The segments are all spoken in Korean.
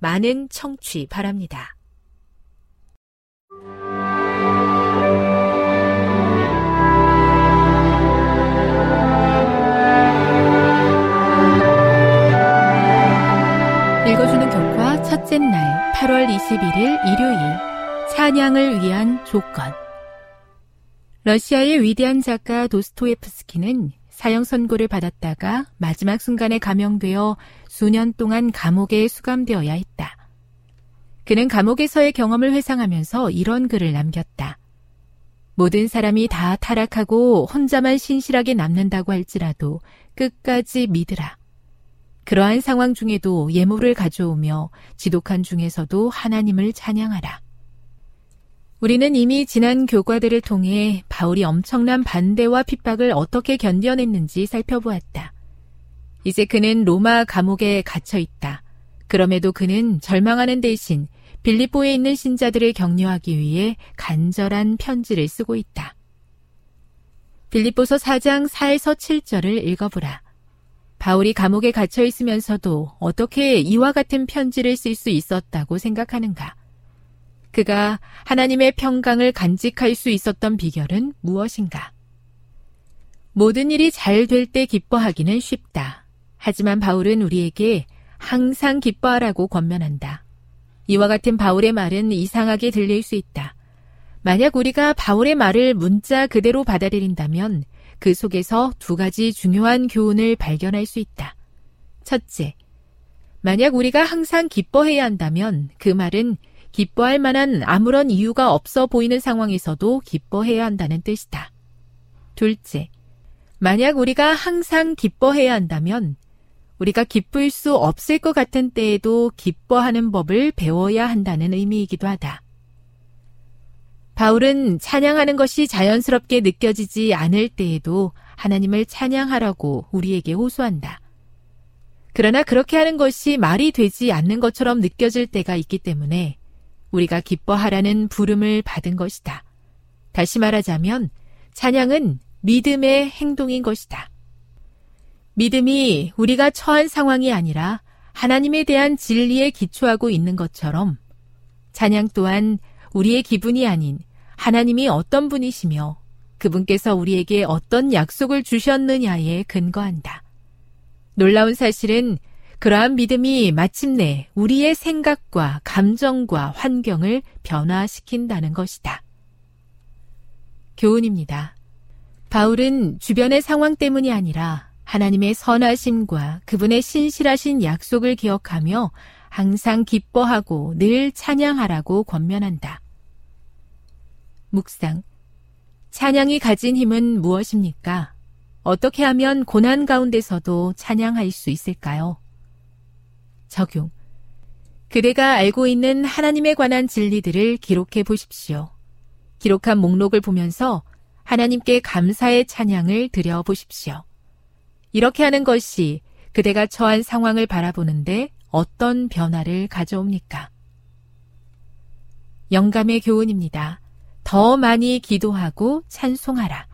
많은 청취 바랍니다. 읽어주는 교과 첫째 날 8월 21일 일요일 찬양을 위한 조건 러시아의 위대한 작가 도스토예프스키는 사형 선고를 받았다가 마지막 순간에 감형되어 수년 동안 감옥에 수감되어야 했다. 그는 감옥에서의 경험을 회상하면서 이런 글을 남겼다. 모든 사람이 다 타락하고 혼자만 신실하게 남는다고 할지라도 끝까지 믿으라. 그러한 상황 중에도 예물을 가져오며 지독한 중에서도 하나님을 찬양하라. 우리는 이미 지난 교과들을 통해 바울이 엄청난 반대와 핍박을 어떻게 견뎌냈는지 살펴보았다. 이제 그는 로마 감옥에 갇혀 있다. 그럼에도 그는 절망하는 대신 빌립보에 있는 신자들을 격려하기 위해 간절한 편지를 쓰고 있다. 빌립보서 4장 4에서 7절을 읽어보라. 바울이 감옥에 갇혀 있으면서도 어떻게 이와 같은 편지를 쓸 수 있었다고 생각하는가? 그가 하나님의 평강을 간직할 수 있었던 비결은 무엇인가? 모든 일이 잘 될 때 기뻐하기는 쉽다. 하지만 바울은 우리에게 항상 기뻐하라고 권면한다. 이와 같은 바울의 말은 이상하게 들릴 수 있다. 만약 우리가 바울의 말을 문자 그대로 받아들인다면 그 속에서 두 가지 중요한 교훈을 발견할 수 있다. 첫째, 만약 우리가 항상 기뻐해야 한다면 그 말은 기뻐할 만한 아무런 이유가 없어 보이는 상황에서도 기뻐해야 한다는 뜻이다. 둘째, 만약 우리가 항상 기뻐해야 한다면 우리가 기쁠 수 없을 것 같은 때에도 기뻐하는 법을 배워야 한다는 의미이기도 하다. 바울은 찬양하는 것이 자연스럽게 느껴지지 않을 때에도 하나님을 찬양하라고 우리에게 호소한다. 그러나 그렇게 하는 것이 말이 되지 않는 것처럼 느껴질 때가 있기 때문에 우리가 기뻐하라는 부름을 받은 것이다. 다시 말하자면 찬양은 믿음의 행동인 것이다. 믿음이 우리가 처한 상황이 아니라 하나님에 대한 진리에 기초하고 있는 것처럼 찬양 또한 우리의 기분이 아닌 하나님이 어떤 분이시며 그분께서 우리에게 어떤 약속을 주셨느냐에 근거한다. 놀라운 사실은 그러한 믿음이 마침내 우리의 생각과 감정과 환경을 변화시킨다는 것이다. 교훈입니다. 바울은 주변의 상황 때문이 아니라 하나님의 선하심과 그분의 신실하신 약속을 기억하며 항상 기뻐하고 늘 찬양하라고 권면한다. 묵상. 찬양이 가진 힘은 무엇입니까? 어떻게 하면 고난 가운데서도 찬양할 수 있을까요? 적용. 그대가 알고 있는 하나님에 관한 진리들을 기록해 보십시오. 기록한 목록을 보면서 하나님께 감사의 찬양을 드려 보십시오. 이렇게 하는 것이 그대가 처한 상황을 바라보는데 어떤 변화를 가져옵니까? 영감의 교훈입니다. 더 많이 기도하고 찬송하라.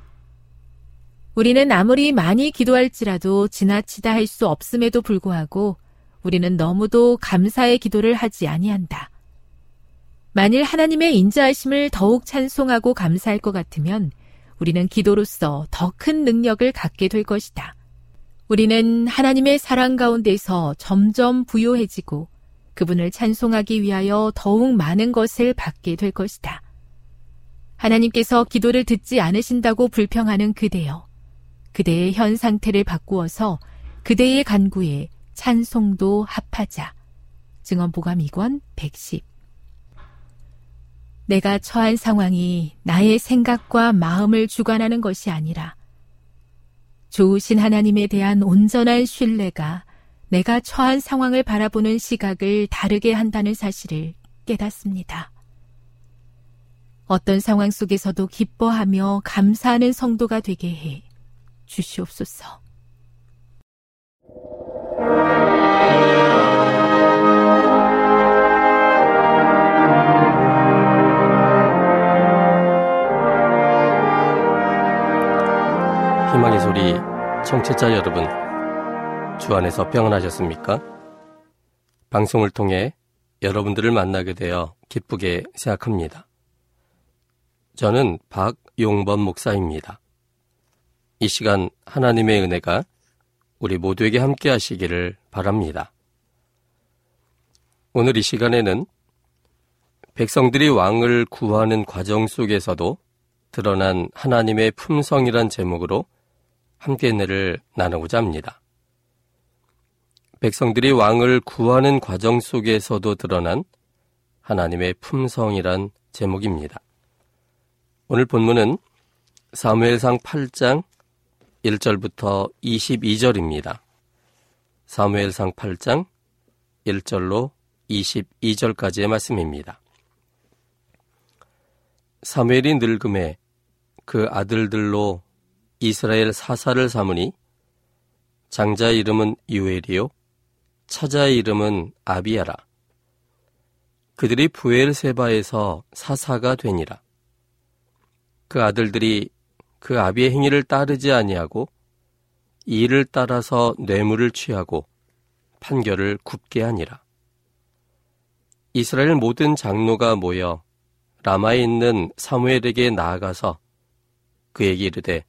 우리는 아무리 많이 기도할지라도 지나치다 할 수 없음에도 불구하고 우리는 너무도 감사의 기도를 하지 아니한다. 만일 하나님의 인자하심을 더욱 찬송하고 감사할 것 같으면 우리는 기도로서 더 큰 능력을 갖게 될 것이다. 우리는 하나님의 사랑 가운데서 점점 부요해지고 그분을 찬송하기 위하여 더욱 많은 것을 받게 될 것이다. 하나님께서 기도를 듣지 않으신다고 불평하는 그대여. 그대의 현 상태를 바꾸어서 그대의 간구에 찬송도 합하자. 증언보감 2권 110. 내가 처한 상황이 나의 생각과 마음을 주관하는 것이 아니라 좋으신 하나님에 대한 온전한 신뢰가 내가 처한 상황을 바라보는 시각을 다르게 한다는 사실을 깨닫습니다. 어떤 상황 속에서도 기뻐하며 감사하는 성도가 되게 해 주시옵소서. 희망의 소리 청취자 여러분, 주 안에서 평안하셨습니까? 방송을 통해 여러분들을 만나게 되어 기쁘게 생각합니다. 저는 박용범 목사입니다. 이 시간 하나님의 은혜가 우리 모두에게 함께 하시기를 바랍니다. 오늘 이 시간에는 백성들이 왕을 구하는 과정 속에서도 드러난 하나님의 품성이란 제목으로 함께 은혜를 나누고자 합니다. 백성들이 왕을 구하는 과정 속에서도 드러난 하나님의 품성이란 제목입니다. 오늘 본문은 사무엘상 8장 1절부터 22절입니다. 사무엘상 8장 1절로 22절까지의 말씀입니다. 사무엘이 늙음에 그 아들들로 이스라엘 사사를 삼으니 장자의 이름은 유엘이요 차자의 이름은 아비야라 그들이 부엘세바에서 사사가 되니라 그 아들들이 그 아비의 행위를 따르지 아니하고 이를 따라서 뇌물을 취하고 판결을 굽게 하니라. 이스라엘 모든 장로가 모여 라마에 있는 사무엘에게 나아가서 그에게 이르되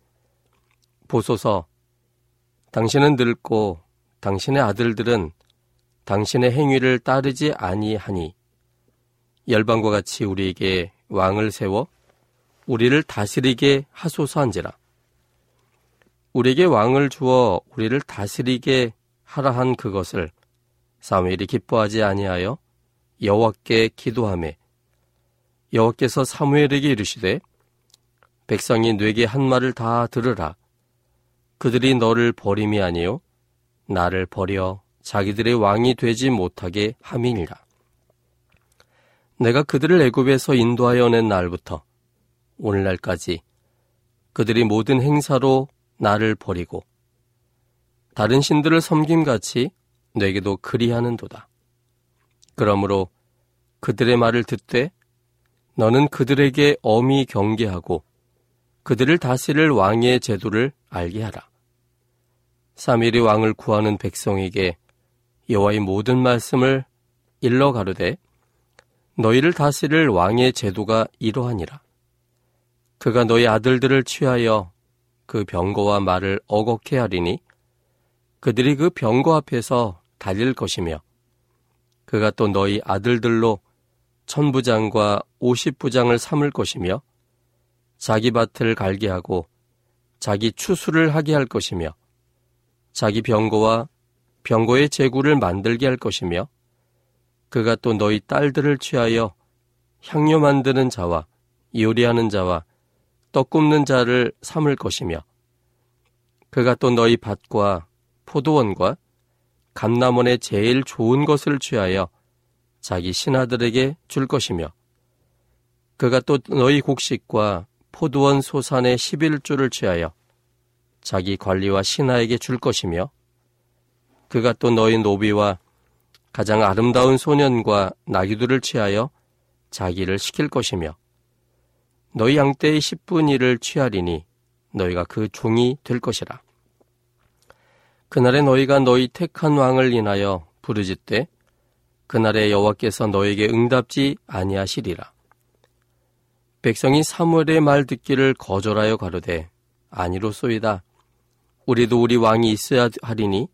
보소서, 당신은 늙고 당신의 아들들은 당신의 행위를 따르지 아니하니 열방과 같이 우리에게 왕을 세워 우리를 다스리게 하소서한지라. 우리에게 왕을 주어 우리를 다스리게 하라 한 그것을 사무엘이 기뻐하지 아니하여 여호와께 기도하매 여호와께서 사무엘에게 이르시되 백성이 뇌게 한 말을 다 들으라 그들이 너를 버림이 아니요 나를 버려 자기들의 왕이 되지 못하게 함이니라. 내가 그들을 애굽에서 인도하여 낸 날부터 오늘날까지 그들이 모든 행사로 나를 버리고 다른 신들을 섬김같이 내게도 그리하는도다. 그러므로 그들의 말을 듣되 너는 그들에게 엄히 경계하고 그들을 다스릴 왕의 제도를 알게 하라. 사밀이 왕을 구하는 백성에게 여호와의 모든 말씀을 일러 가르되 너희를 다스릴 왕의 제도가 이러하니라. 그가 너희 아들들을 취하여 그 병거와 말을 어겁게 하리니? 그들이 그 병거 앞에서 달릴 것이며 그가 또 너희 아들들로 천부장과 오십부장을 삼을 것이며 자기 밭을 갈게 하고 자기 추수를 하게 할 것이며 자기 병거와 병거의 제구를 만들게 할 것이며 그가 또 너희 딸들을 취하여 향료 만드는 자와 요리하는 자와 떡 굽는 자를 삼을 것이며 그가 또 너희 밭과 포도원과 감남원의 제일 좋은 것을 취하여 자기 신하들에게 줄 것이며 그가 또 너희 곡식과 포도원 소산의 11조를 취하여 자기 관리와 신하에게 줄 것이며 그가 또 너희 노비와 가장 아름다운 소년과 나귀들을 취하여 자기를 시킬 것이며 너희 양떼의 10분 일을 취하리니 너희가 그 종이 될 것이라. 그날에 너희가 너희 택한 왕을 인하여 부르짖되 그날에 여호와께서 너에게 응답지 아니하시리라. 백성이 사무엘의 말 듣기를 거절하여 가로되 아니로소이다. 우리도 우리 왕이 있어야 하리니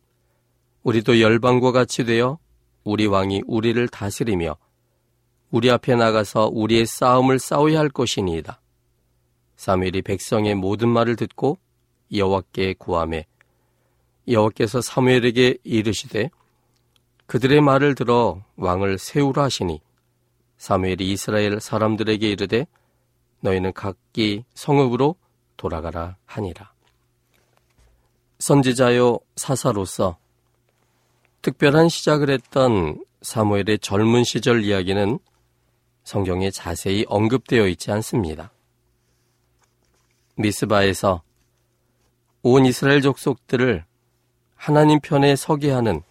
우리도 열방과 같이 되어 우리 왕이 우리를 다스리며 우리 앞에 나가서 우리의 싸움을 싸워야 할 것이니이다. 사무엘이 백성의 모든 말을 듣고 여호와께 구함에 여호와께서 사무엘에게 이르시되 그들의 말을 들어 왕을 세우라 하시니 사무엘이 이스라엘 사람들에게 이르되 너희는 각기 성읍으로 돌아가라 하니라. 선지자요 사사로서 특별한 시작을 했던 사무엘의 젊은 시절 이야기는 성경에 자세히 언급되어 있지 않습니다. 미스바에서 온 이스라엘 족속들을 하나님 편에 서게 하는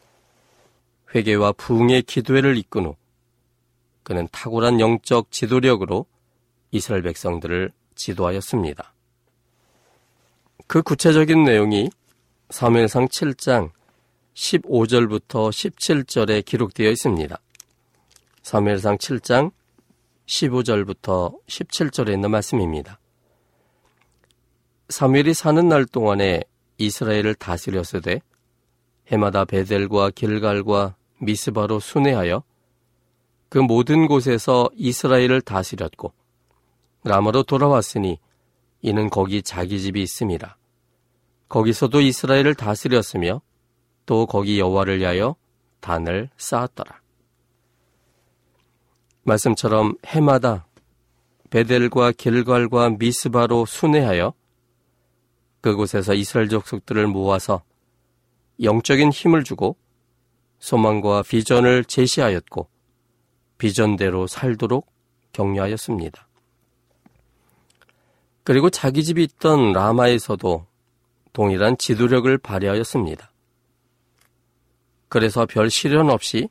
회개와 부흥의 기도회를 이끈 후 그는 탁월한 영적 지도력으로 이스라엘 백성들을 지도하였습니다. 그 구체적인 내용이 사무엘상 7장 15절부터 17절에 기록되어 있습니다. 사무엘상 7장 15절부터 17절에 있는 말씀입니다. 사무엘이 사는 날 동안에 이스라엘을 다스렸으되 해마다 베델과 길갈과 미스바로 순회하여 그 모든 곳에서 이스라엘을 다스렸고 라마로 돌아왔으니 이는 거기 자기 집이 있습니다. 거기서도 이스라엘을 다스렸으며 또 거기 여호와를 위하여 단을 쌓았더라. 말씀처럼 해마다 베델과 길갈과 미스바로 순회하여 그곳에서 이스라엘 족속들을 모아서 영적인 힘을 주고 소망과 비전을 제시하였고 비전대로 살도록 격려하였습니다. 그리고 자기 집이 있던 라마에서도 동일한 지도력을 발휘하였습니다. 그래서 별 시련 없이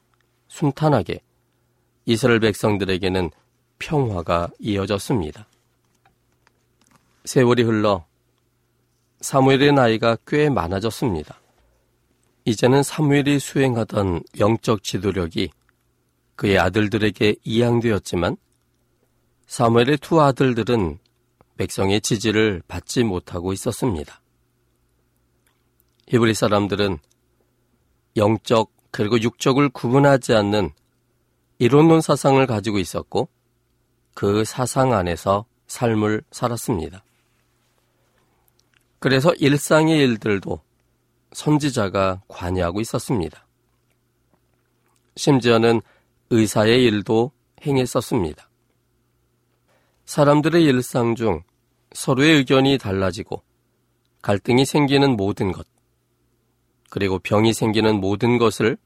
순탄하게 이스라엘 백성들에게는 평화가 이어졌습니다. 세월이 흘러 사무엘의 나이가 꽤 많아졌습니다. 이제는 사무엘이 수행하던 영적 지도력이 그의 아들들에게 이양되었지만 사무엘의 두 아들들은 백성의 지지를 받지 못하고 있었습니다. 히브리 사람들은 영적 그리고 육적을 구분하지 않는 이론론 사상을 가지고 있었고 그 사상 안에서 삶을 살았습니다. 그래서 일상의 일들도 선지자가 관여하고 있었습니다. 심지어는 의사의 일도 행했었습니다. 사람들의 일상 중 서로의 의견이 달라지고 갈등이 생기는 모든 것, 그리고 병이 생기는 모든 것을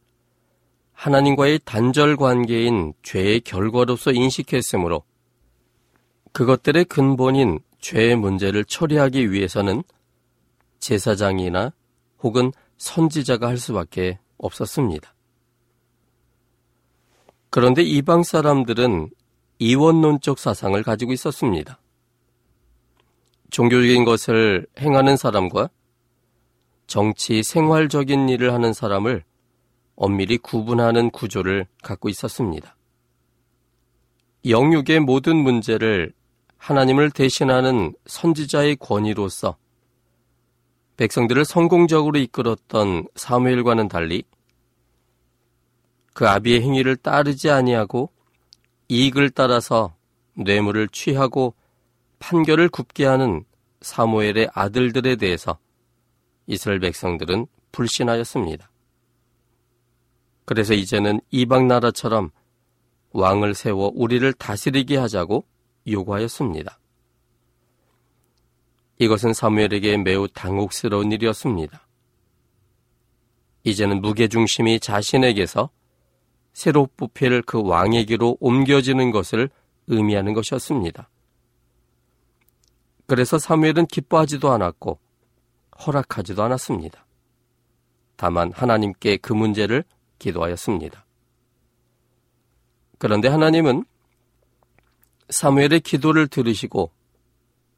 하나님과의 단절 관계인 죄의 결과로서 인식했으므로 그것들의 근본인 죄의 문제를 처리하기 위해서는 제사장이나 혹은 선지자가 할 수밖에 없었습니다. 그런데 이방 사람들은 이원론적 사상을 가지고 있었습니다. 종교적인 것을 행하는 사람과 정치, 생활적인 일을 하는 사람을 엄밀히 구분하는 구조를 갖고 있었습니다. 영육의 모든 문제를 하나님을 대신하는 선지자의 권위로서 백성들을 성공적으로 이끌었던 사무엘과는 달리 그 아비의 행위를 따르지 아니하고 이익을 따라서 뇌물을 취하고 판결을 굽게 하는 사무엘의 아들들에 대해서 이스라엘 백성들은 불신하였습니다. 그래서 이제는 이방 나라처럼 왕을 세워 우리를 다스리게 하자고 요구하였습니다. 이것은 사무엘에게 매우 당혹스러운 일이었습니다. 이제는 무게중심이 자신에게서 새로 뽑힐 그 왕에게로 옮겨지는 것을 의미하는 것이었습니다. 그래서 사무엘은 기뻐하지도 않았고 허락하지도 않았습니다. 다만 하나님께 그 문제를 기도하였습니다. 그런데 하나님은 사무엘의 기도를 들으시고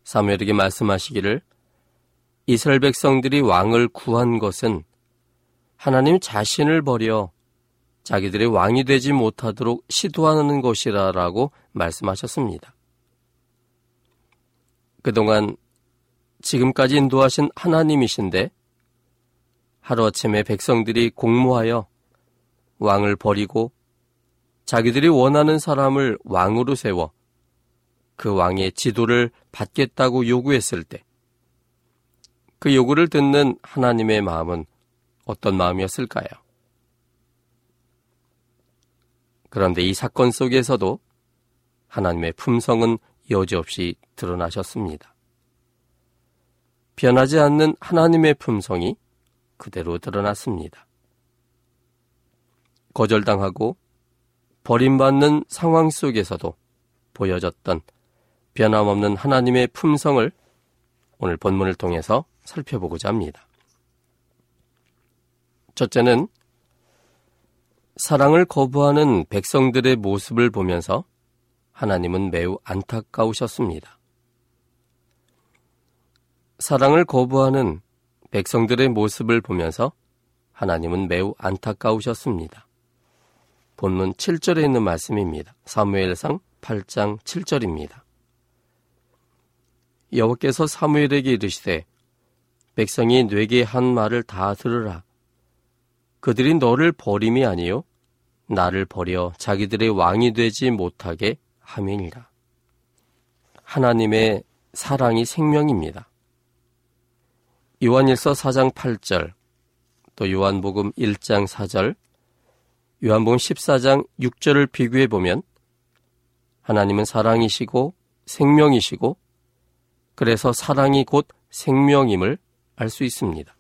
사무엘에게 말씀하시기를 이스라엘 백성들이 왕을 구한 것은 하나님 자신을 버려 자기들의 왕이 되지 못하도록 시도하는 것이라라고 말씀하셨습니다. 그동안 지금까지 인도하신 하나님이신데 하루아침에 백성들이 공모하여 왕을 버리고 자기들이 원하는 사람을 왕으로 세워 그 왕의 지도를 받겠다고 요구했을 때 그 요구를 듣는 하나님의 마음은 어떤 마음이었을까요? 그런데 이 사건 속에서도 하나님의 품성은 여지없이 드러나셨습니다. 변하지 않는 하나님의 품성이 그대로 드러났습니다. 거절당하고 버림받는 상황 속에서도 보여졌던 변함없는 하나님의 품성을 오늘 본문을 통해서 살펴보고자 합니다. 첫째는 사랑을 거부하는 백성들의 모습을 보면서 하나님은 매우 안타까우셨습니다. 사랑을 거부하는 백성들의 모습을 보면서 하나님은 매우 안타까우셨습니다. 본문 7절에 있는 말씀입니다. 사무엘상 8장 7절입니다. 여호께서 사무엘에게 이르시되 백성이 뇌게 한 말을 다 들으라. 그들이 너를 버림이 아니요 나를 버려 자기들의 왕이 되지 못하게 함이니라. 하나님의 사랑이 생명입니다. 요한일서 4장 8절, 또 요한복음 1장 4절, 요한복음 14장 6절을 비교해 보면 하나님은 사랑이시고 생명이시고 그래서 사랑이 곧 생명임을 알 수 있습니다.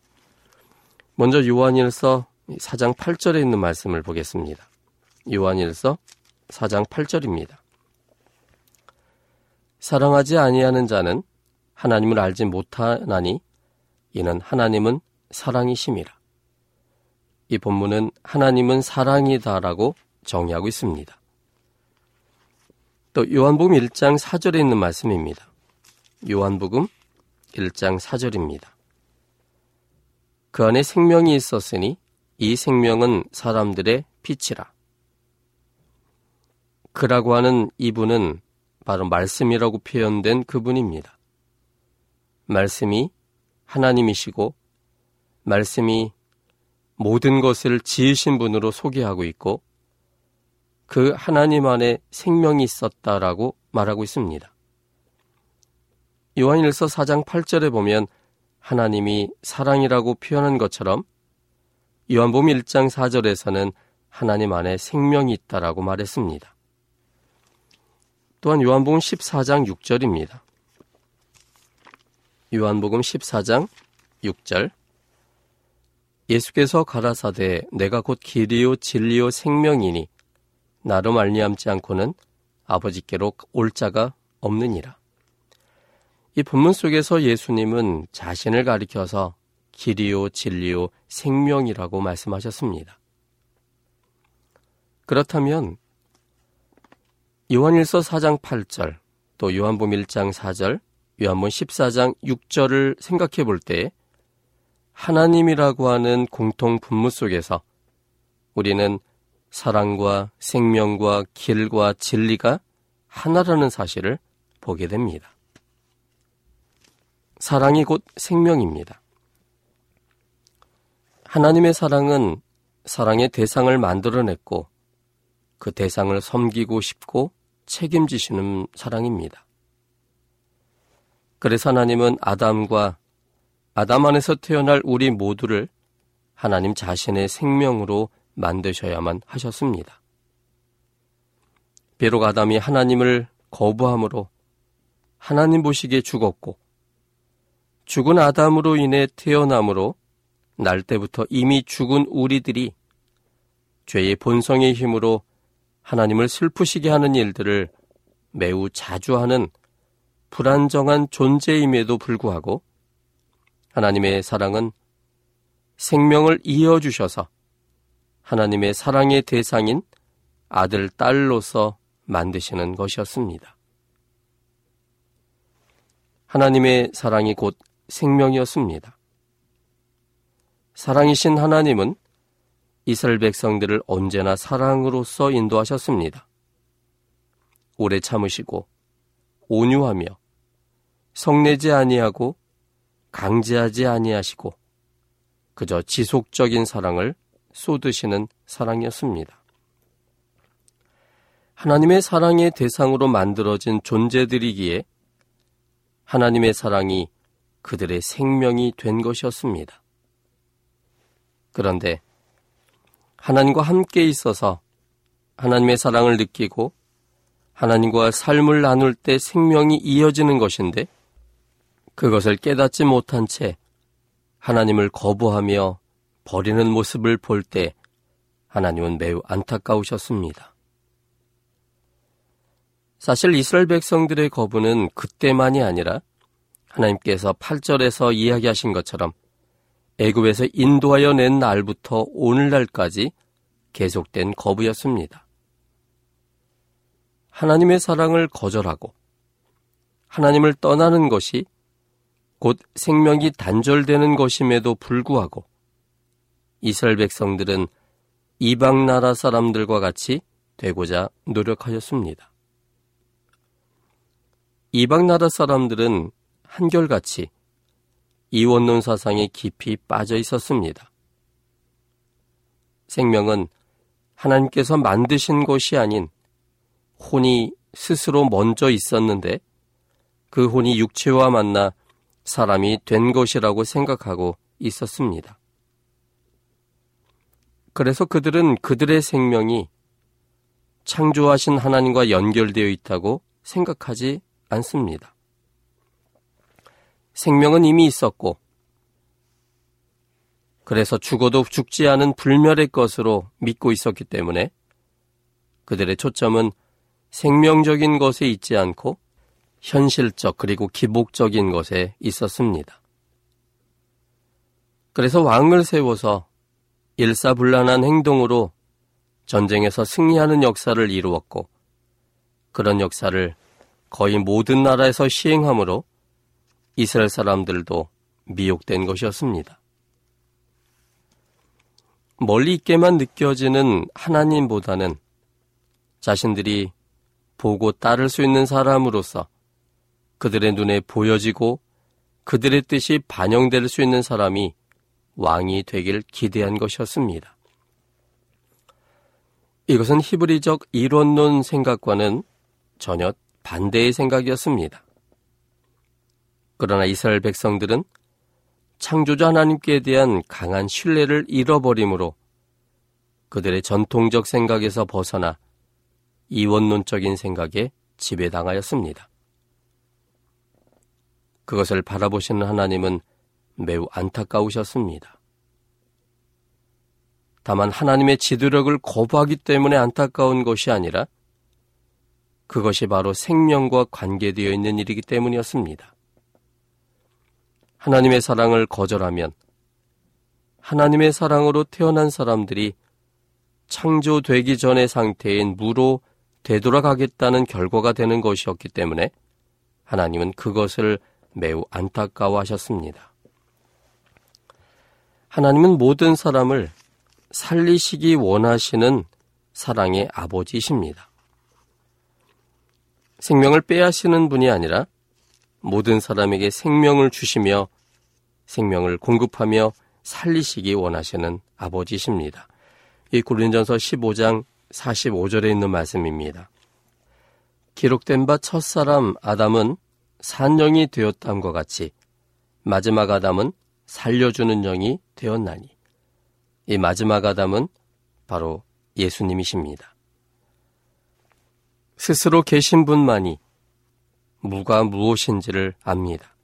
먼저 요한일서 4장 8절에 있는 말씀을 보겠습니다. 요한일서 4장 8절입니다. 사랑하지 아니하는 자는 하나님을 알지 못하나니 이는 하나님은 사랑이심이라. 이 본문은 하나님은 사랑이다라고 정의하고 있습니다. 또 요한복음 1장 4절에 있는 말씀입니다. 요한복음 1장 4절입니다. 그 안에 생명이 있었으니 이 생명은 사람들의 빛이라. 그라고 하는 이분은 바로 말씀이라고 표현된 그분입니다. 말씀이 하나님이시고 말씀이 모든 것을 지으신 분으로 소개하고 있고 그 하나님 안에 생명이 있었다라고 말하고 있습니다. 요한일서 4장 8절에 보면 하나님이 사랑이라고 표현한 것처럼 요한복음 1장 4절에서는 하나님 안에 생명이 있다라고 말했습니다. 또한 요한복음 14장 6절입니다. 요한복음 14장 6절 예수께서 가라사대 내가 곧 길이요 진리요 생명이니 나로 말미암지 않고는 아버지께로 올 자가 없느니라. 이 본문 속에서 예수님은 자신을 가리켜서 길이요 진리요 생명이라고 말씀하셨습니다. 그렇다면 요한일서 4장 8절 또 요한복음 1장 4절 요한복음 14장 6절을 생각해 볼때 하나님이라고 하는 공통 분무 속에서 우리는 사랑과 생명과 길과 진리가 하나라는 사실을 보게 됩니다. 사랑이 곧 생명입니다. 하나님의 사랑은 사랑의 대상을 만들어냈고 그 대상을 섬기고 싶고 책임지시는 사랑입니다. 그래서 하나님은 아담과 아담 안에서 태어날 우리 모두를 하나님 자신의 생명으로 만드셔야만 하셨습니다. 비록 아담이 하나님을 거부함으로 하나님 보시기에 죽었고 죽은 아담으로 인해 태어남으로 날 때부터 이미 죽은 우리들이 죄의 본성의 힘으로 하나님을 슬프시게 하는 일들을 매우 자주 하는 불안정한 존재임에도 불구하고 하나님의 사랑은 생명을 이어주셔서 하나님의 사랑의 대상인 아들, 딸로서 만드시는 것이었습니다. 하나님의 사랑이 곧 생명이었습니다. 사랑이신 하나님은 이스라엘 백성들을 언제나 사랑으로서 인도하셨습니다. 오래 참으시고 온유하며 성내지 아니하고 강제하지 아니하시고 그저 지속적인 사랑을 쏟으시는 사랑이었습니다. 하나님의 사랑의 대상으로 만들어진 존재들이기에 하나님의 사랑이 그들의 생명이 된 것이었습니다. 그런데 하나님과 함께 있어서 하나님의 사랑을 느끼고 하나님과 삶을 나눌 때 생명이 이어지는 것인데 그것을 깨닫지 못한 채 하나님을 거부하며 버리는 모습을 볼 때 하나님은 매우 안타까우셨습니다. 사실 이스라엘 백성들의 거부는 그때만이 아니라 하나님께서 8절에서 이야기하신 것처럼 애굽에서 인도하여 낸 날부터 오늘날까지 계속된 거부였습니다. 하나님의 사랑을 거절하고 하나님을 떠나는 것이 곧 생명이 단절되는 것임에도 불구하고 이스라엘 백성들은 이방 나라 사람들과 같이 되고자 노력하였습니다. 이방 나라 사람들은 한결같이 이원론 사상에 깊이 빠져 있었습니다. 생명은 하나님께서 만드신 것이 아닌 혼이 스스로 먼저 있었는데 그 혼이 육체와 만나 사람이 된 것이라고 생각하고 있었습니다. 그래서 그들은 그들의 생명이 창조하신 하나님과 연결되어 있다고 생각하지 않습니다. 생명은 이미 있었고, 그래서 죽어도 죽지 않은 불멸의 것으로 믿고 있었기 때문에 그들의 초점은 생명적인 것에 있지 않고 현실적 그리고 기복적인 것에 있었습니다. 그래서 왕을 세워서 일사불란한 행동으로 전쟁에서 승리하는 역사를 이루었고 그런 역사를 거의 모든 나라에서 시행하므로 이스라엘 사람들도 미혹된 것이었습니다. 멀리 있게만 느껴지는 하나님보다는 자신들이 보고 따를 수 있는 사람으로서 그들의 눈에 보여지고 그들의 뜻이 반영될 수 있는 사람이 왕이 되길 기대한 것이었습니다. 이것은 히브리적 이론론 생각과는 전혀 반대의 생각이었습니다. 그러나 이스라엘 백성들은 창조자 하나님께 대한 강한 신뢰를 잃어버림으로 그들의 전통적 생각에서 벗어나 이원론적인 생각에 지배당하였습니다. 그것을 바라보시는 하나님은 매우 안타까우셨습니다. 다만 하나님의 지도력을 거부하기 때문에 안타까운 것이 아니라 그것이 바로 생명과 관계되어 있는 일이기 때문이었습니다. 하나님의 사랑을 거절하면 하나님의 사랑으로 태어난 사람들이 창조되기 전의 상태인 무로 되돌아가겠다는 결과가 되는 것이었기 때문에 하나님은 그것을 매우 안타까워하셨습니다. 하나님은 모든 사람을 살리시기 원하시는 사랑의 아버지이십니다. 생명을 빼앗으시는 분이 아니라 모든 사람에게 생명을 주시며 생명을 공급하며 살리시기 원하시는 아버지십니다. 이 고린전서 15장 45절에 있는 말씀입니다. 기록된 바 첫사람 아담은 산영이 되었담과 같이 마지막 아담은 살려주는 영이 되었나니 이 마지막 아담은 바로 예수님이십니다. 스스로 계신 분만이 무가 무엇인지를 압니다.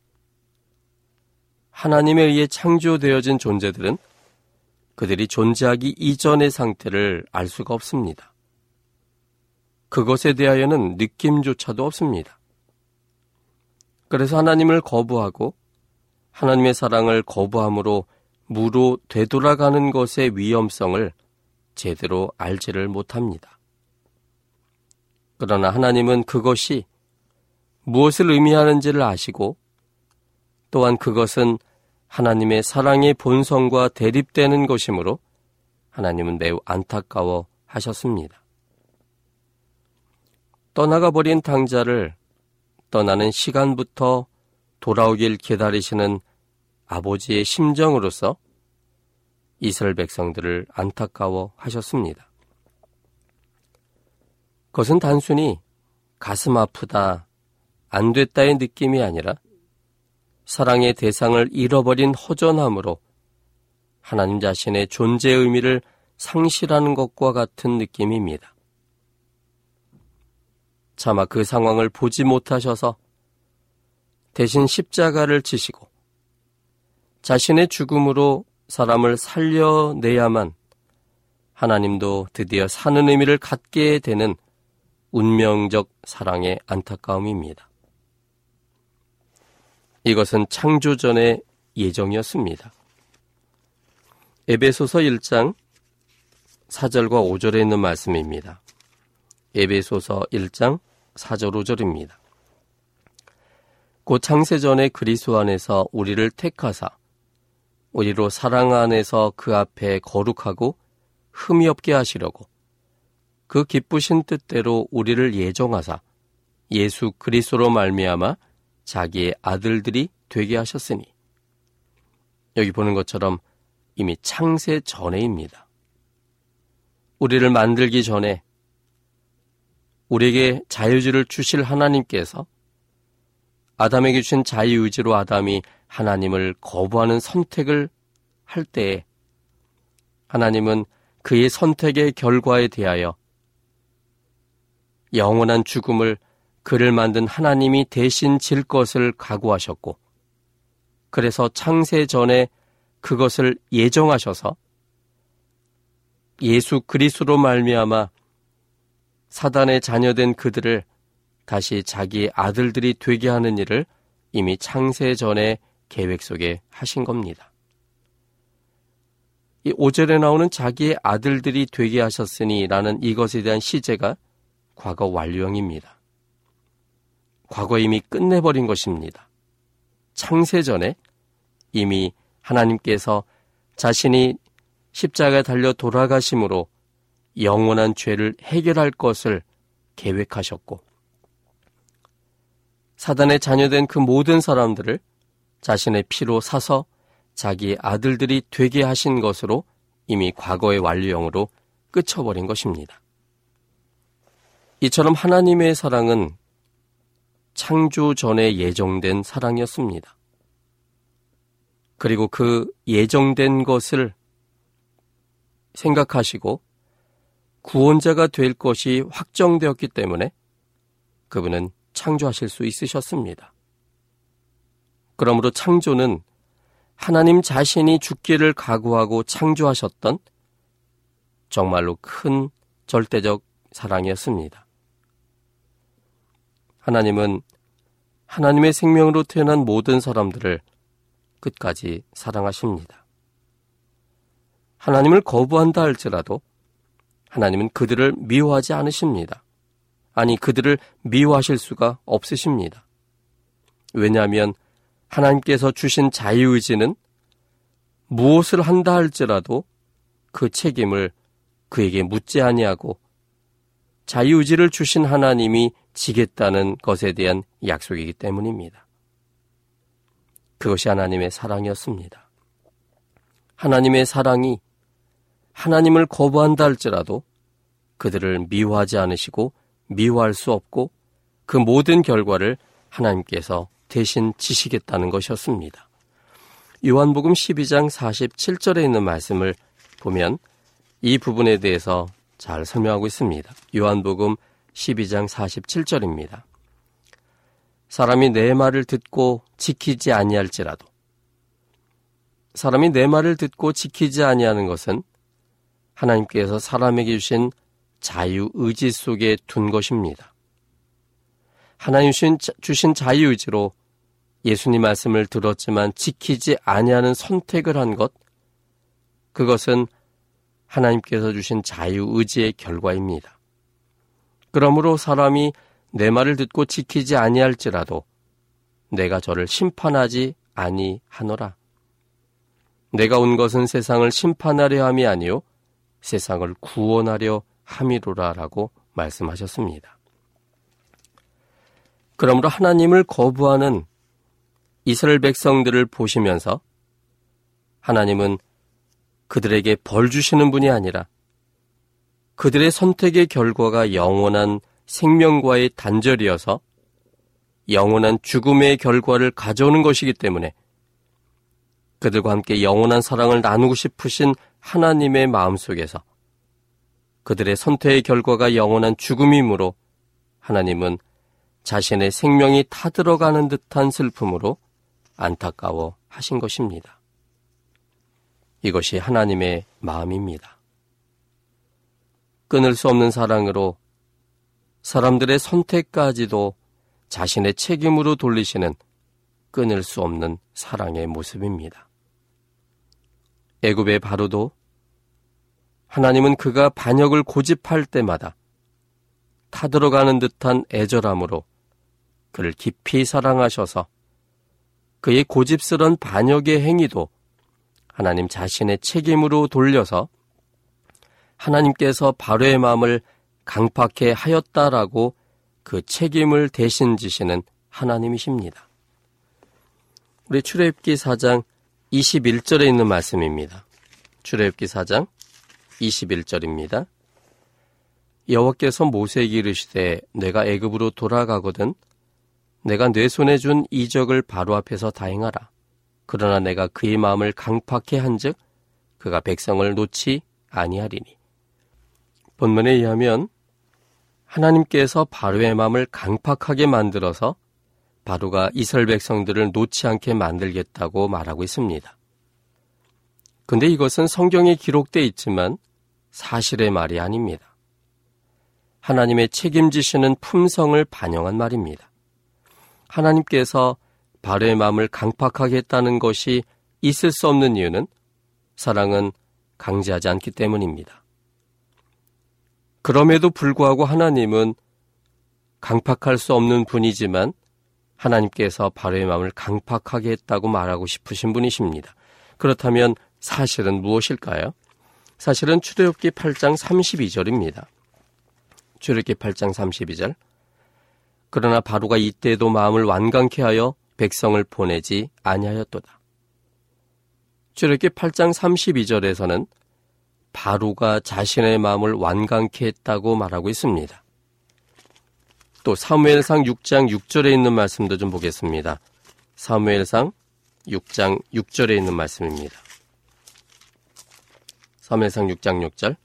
하나님에 의해 창조되어진 존재들은 그들이 존재하기 이전의 상태를 알 수가 없습니다. 그것에 대하여는 느낌조차도 없습니다. 그래서 하나님을 거부하고 하나님의 사랑을 거부함으로 무로 되돌아가는 것의 위험성을 제대로 알지를 못합니다. 그러나 하나님은 그것이 무엇을 의미하는지를 아시고 또한 그것은 하나님의 사랑의 본성과 대립되는 것이므로 하나님은 매우 안타까워 하셨습니다. 떠나가 버린 당자를 떠나는 시간부터 돌아오길 기다리시는 아버지의 심정으로서 이스라엘 백성들을 안타까워 하셨습니다. 그것은 단순히 가슴 아프다, 안 됐다의 느낌이 아니라 사랑의 대상을 잃어버린 허전함으로 하나님 자신의 존재의 의미를 상실하는 것과 같은 느낌입니다. 차마 그 상황을 보지 못하셔서 대신 십자가를 지시고 자신의 죽음으로 사람을 살려내야만 하나님도 드디어 사는 의미를 갖게 되는 운명적 사랑의 안타까움입니다. 이것은 창조전의 예정이었습니다. 에베소서 1장 4절과 5절에 있는 말씀입니다. 에베소서 1장 4절 5절입니다. 곧 창세전에 그리스도 안에서 우리를 택하사 우리로 사랑 안에서 그 앞에 거룩하고 흠이 없게 하시려고 그 기쁘신 뜻대로 우리를 예정하사 예수 그리스도로 말미암아 자기의 아들들이 되게 하셨으니 여기 보는 것처럼 이미 창세 전에입니다. 우리를 만들기 전에 우리에게 자유지를 주실 하나님께서 아담에게 주신 자유의지로 아담이 하나님을 거부하는 선택을 할 때에 하나님은 그의 선택의 결과에 대하여 영원한 죽음을 그를 만든 하나님이 대신 질 것을 각오하셨고, 그래서 창세 전에 그것을 예정하셔서 예수 그리스로 말미암아 사단의 자녀된 그들을 다시 자기의 아들들이 되게 하는 일을 이미 창세 전에 계획 속에 하신 겁니다. 이 5절에 나오는 자기의 아들들이 되게 하셨으니 라는 이것에 대한 시제가 과거 완료형입니다. 과거 이미 끝내버린 것입니다. 창세 전에 이미 하나님께서 자신이 십자가에 달려 돌아가심으로 영원한 죄를 해결할 것을 계획하셨고 사단의 자녀된 그 모든 사람들을 자신의 피로 사서 자기의 아들들이 되게 하신 것으로 이미 과거의 완료형으로 끝쳐버린 것입니다. 이처럼 하나님의 사랑은 창조 전에 예정된 사랑이었습니다. 그리고 그 예정된 것을 생각하시고 구원자가 될 것이 확정되었기 때문에 그분은 창조하실 수 있으셨습니다. 그러므로 창조는 하나님 자신이 죽기를 각오하고 창조하셨던 정말로 큰 절대적 사랑이었습니다. 하나님은 하나님의 생명으로 태어난 모든 사람들을 끝까지 사랑하십니다. 하나님을 거부한다 할지라도 하나님은 그들을 미워하지 않으십니다. 아니, 그들을 미워하실 수가 없으십니다. 왜냐하면 하나님께서 주신 자유의지는 무엇을 한다 할지라도 그 책임을 그에게 묻지 아니하고 자유의지를 주신 하나님이 지겠다는 것에 대한 약속이기 때문입니다. 그것이 하나님의 사랑이었습니다. 하나님의 사랑이 하나님을 거부한다 할지라도 그들을 미워하지 않으시고 미워할 수 없고 그 모든 결과를 하나님께서 대신 지시겠다는 것이었습니다. 요한복음 12장 47절에 있는 말씀을 보면 이 부분에 대해서 잘 설명하고 있습니다. 요한복음 12장 47절입니다. 사람이 내 말을 듣고 지키지 아니할지라도 사람이 내 말을 듣고 지키지 아니하는 것은 하나님께서 사람에게 주신 자유 의지 속에 둔 것입니다. 하나님 주신 자유 의지로 예수님 말씀을 들었지만 지키지 아니하는 선택을 한 것, 그것은 하나님께서 주신 자유 의지의 결과입니다. 그러므로 사람이 내 말을 듣고 지키지 아니할지라도 내가 저를 심판하지 아니하노라. 내가 온 것은 세상을 심판하려 함이 아니요 세상을 구원하려 함이로라라고 말씀하셨습니다. 그러므로 하나님을 거부하는 이스라엘 백성들을 보시면서 하나님은 그들에게 벌 주시는 분이 아니라 그들의 선택의 결과가 영원한 생명과의 단절이어서 영원한 죽음의 결과를 가져오는 것이기 때문에 그들과 함께 영원한 사랑을 나누고 싶으신 하나님의 마음 속에서 그들의 선택의 결과가 영원한 죽음이므로 하나님은 자신의 생명이 타들어가는 듯한 슬픔으로 안타까워 하신 것입니다. 이것이 하나님의 마음입니다. 끊을 수 없는 사랑으로 사람들의 선택까지도 자신의 책임으로 돌리시는 끊을 수 없는 사랑의 모습입니다. 애굽의 바로도 하나님은 그가 반역을 고집할 때마다 타들어가는 듯한 애절함으로 그를 깊이 사랑하셔서 그의 고집스런 반역의 행위도 하나님 자신의 책임으로 돌려서 하나님께서 바로의 마음을 강팍해 하였다라고 그 책임을 대신 지시는 하나님이십니다. 우리 출애굽기 4장 21절에 있는 말씀입니다. 출애굽기 4장 21절입니다. 여호와께서 모세에게 이르시되 내가 애굽으로 돌아가거든 내가 내 손에 준 이적을 바로 앞에서 다행하라. 그러나 내가 그의 마음을 강팍해 한즉 그가 백성을 놓지 아니하리니. 본문에 의하면 하나님께서 바로의 마음을 강팍하게 만들어서 바로가 이스라엘 백성들을 놓지 않게 만들겠다고 말하고 있습니다. 근데 이것은 성경에 기록돼 있지만 사실의 말이 아닙니다. 하나님의 책임지시는 품성을 반영한 말입니다. 하나님께서 바로의 마음을 강팍하게 했다는 것이 있을 수 없는 이유는 사랑은 강제하지 않기 때문입니다. 그럼에도 불구하고 하나님은 강팍할 수 없는 분이지만 하나님께서 바로의 마음을 강팍하게 했다고 말하고 싶으신 분이십니다. 그렇다면 사실은 무엇일까요? 사실은 출애굽기 8장 32절입니다. 출애굽기 8장 32절. 그러나 바로가 이때도 마음을 완강케 하여 백성을 보내지 아니하였도다. 출애굽기 8장 32절에서는 바로가 자신의 마음을 완강케 했다고 말하고 있습니다. 또 사무엘상 6장 6절에 있는 말씀도 좀 보겠습니다. 사무엘상 6장 6절에 있는 말씀입니다. 사무엘상 6장 6절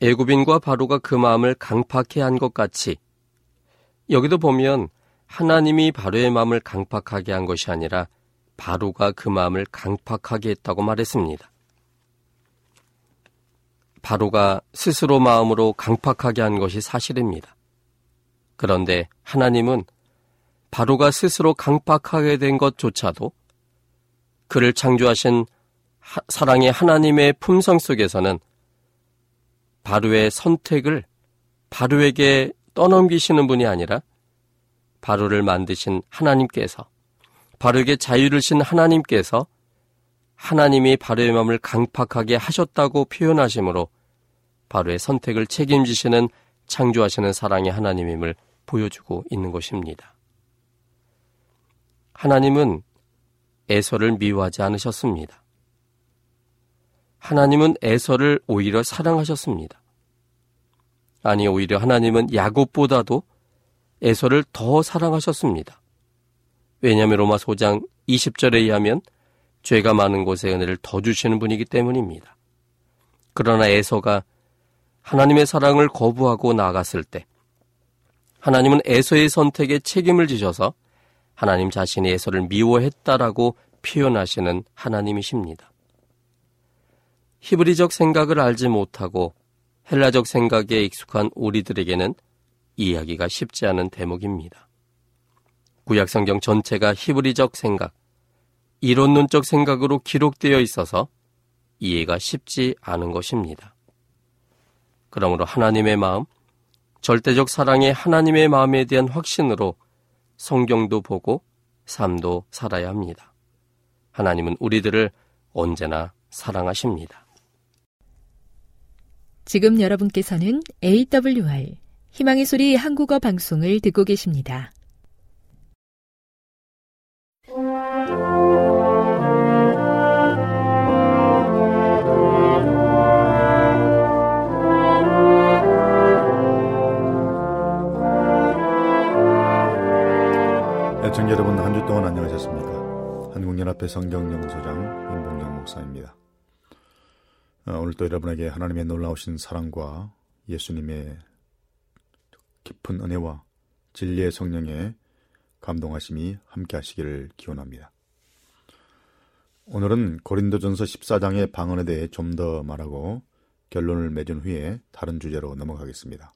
애굽인과 바로가 그 마음을 강팍해 한 것 같이 여기도 보면 하나님이 바로의 마음을 강팍하게 한 것이 아니라 바로가 그 마음을 강팍하게 했다고 말했습니다. 바로가 스스로 마음으로 강팍하게 한 것이 사실입니다. 그런데 하나님은 바로가 스스로 강팍하게 된 것조차도 그를 창조하신 사랑의 하나님의 품성 속에서는 바로의 선택을 바로에게 떠넘기시는 분이 아니라 바로를 만드신 하나님께서 바로에게 자유를 신 하나님께서 하나님이 바로의 마음을 강팍하게 하셨다고 표현하시므로 바로의 선택을 책임지시는 창조하시는 사랑의 하나님임을 보여주고 있는 것입니다. 하나님은 에서를 미워하지 않으셨습니다. 하나님은 에서를 오히려 사랑하셨습니다. 아니 오히려 하나님은 야곱보다도 에서를 더 사랑하셨습니다. 왜냐하면 로마 소장 20절에 의하면 죄가 많은 곳에 은혜를 더 주시는 분이기 때문입니다. 그러나 에서가 하나님의 사랑을 거부하고 나갔을 때 하나님은 에서의 선택에 책임을 지셔서 하나님 자신이 에서를 미워했다라고 표현하시는 하나님이십니다. 히브리적 생각을 알지 못하고 헬라적 생각에 익숙한 우리들에게는 이해하기가 쉽지 않은 대목입니다. 구약 성경 전체가 히브리적 생각, 이론론적 생각으로 기록되어 있어서 이해가 쉽지 않은 것입니다. 그러므로 하나님의 마음, 절대적 사랑의 하나님의 마음에 대한 확신으로 성경도 보고 삶도 살아야 합니다. 하나님은 우리들을 언제나 사랑하십니다. 지금 여러분께서는 AWR 희망의 소리 한국어 방송을 듣고 계십니다. 애청자 여러분 한 주 동안 안녕하셨습니까? 한국연합회 성경연구소장 임봉영 목사입니다. 어, 오늘도 여러분에게 하나님의 놀라우신 사랑과 예수님의 깊은 은혜와 진리의 성령의 감동하심이 함께 하시기를 기원합니다. 오늘은 고린도전서 14장의 방언에 대해 좀 더 말하고 결론을 맺은 후에 다른 주제로 넘어가겠습니다.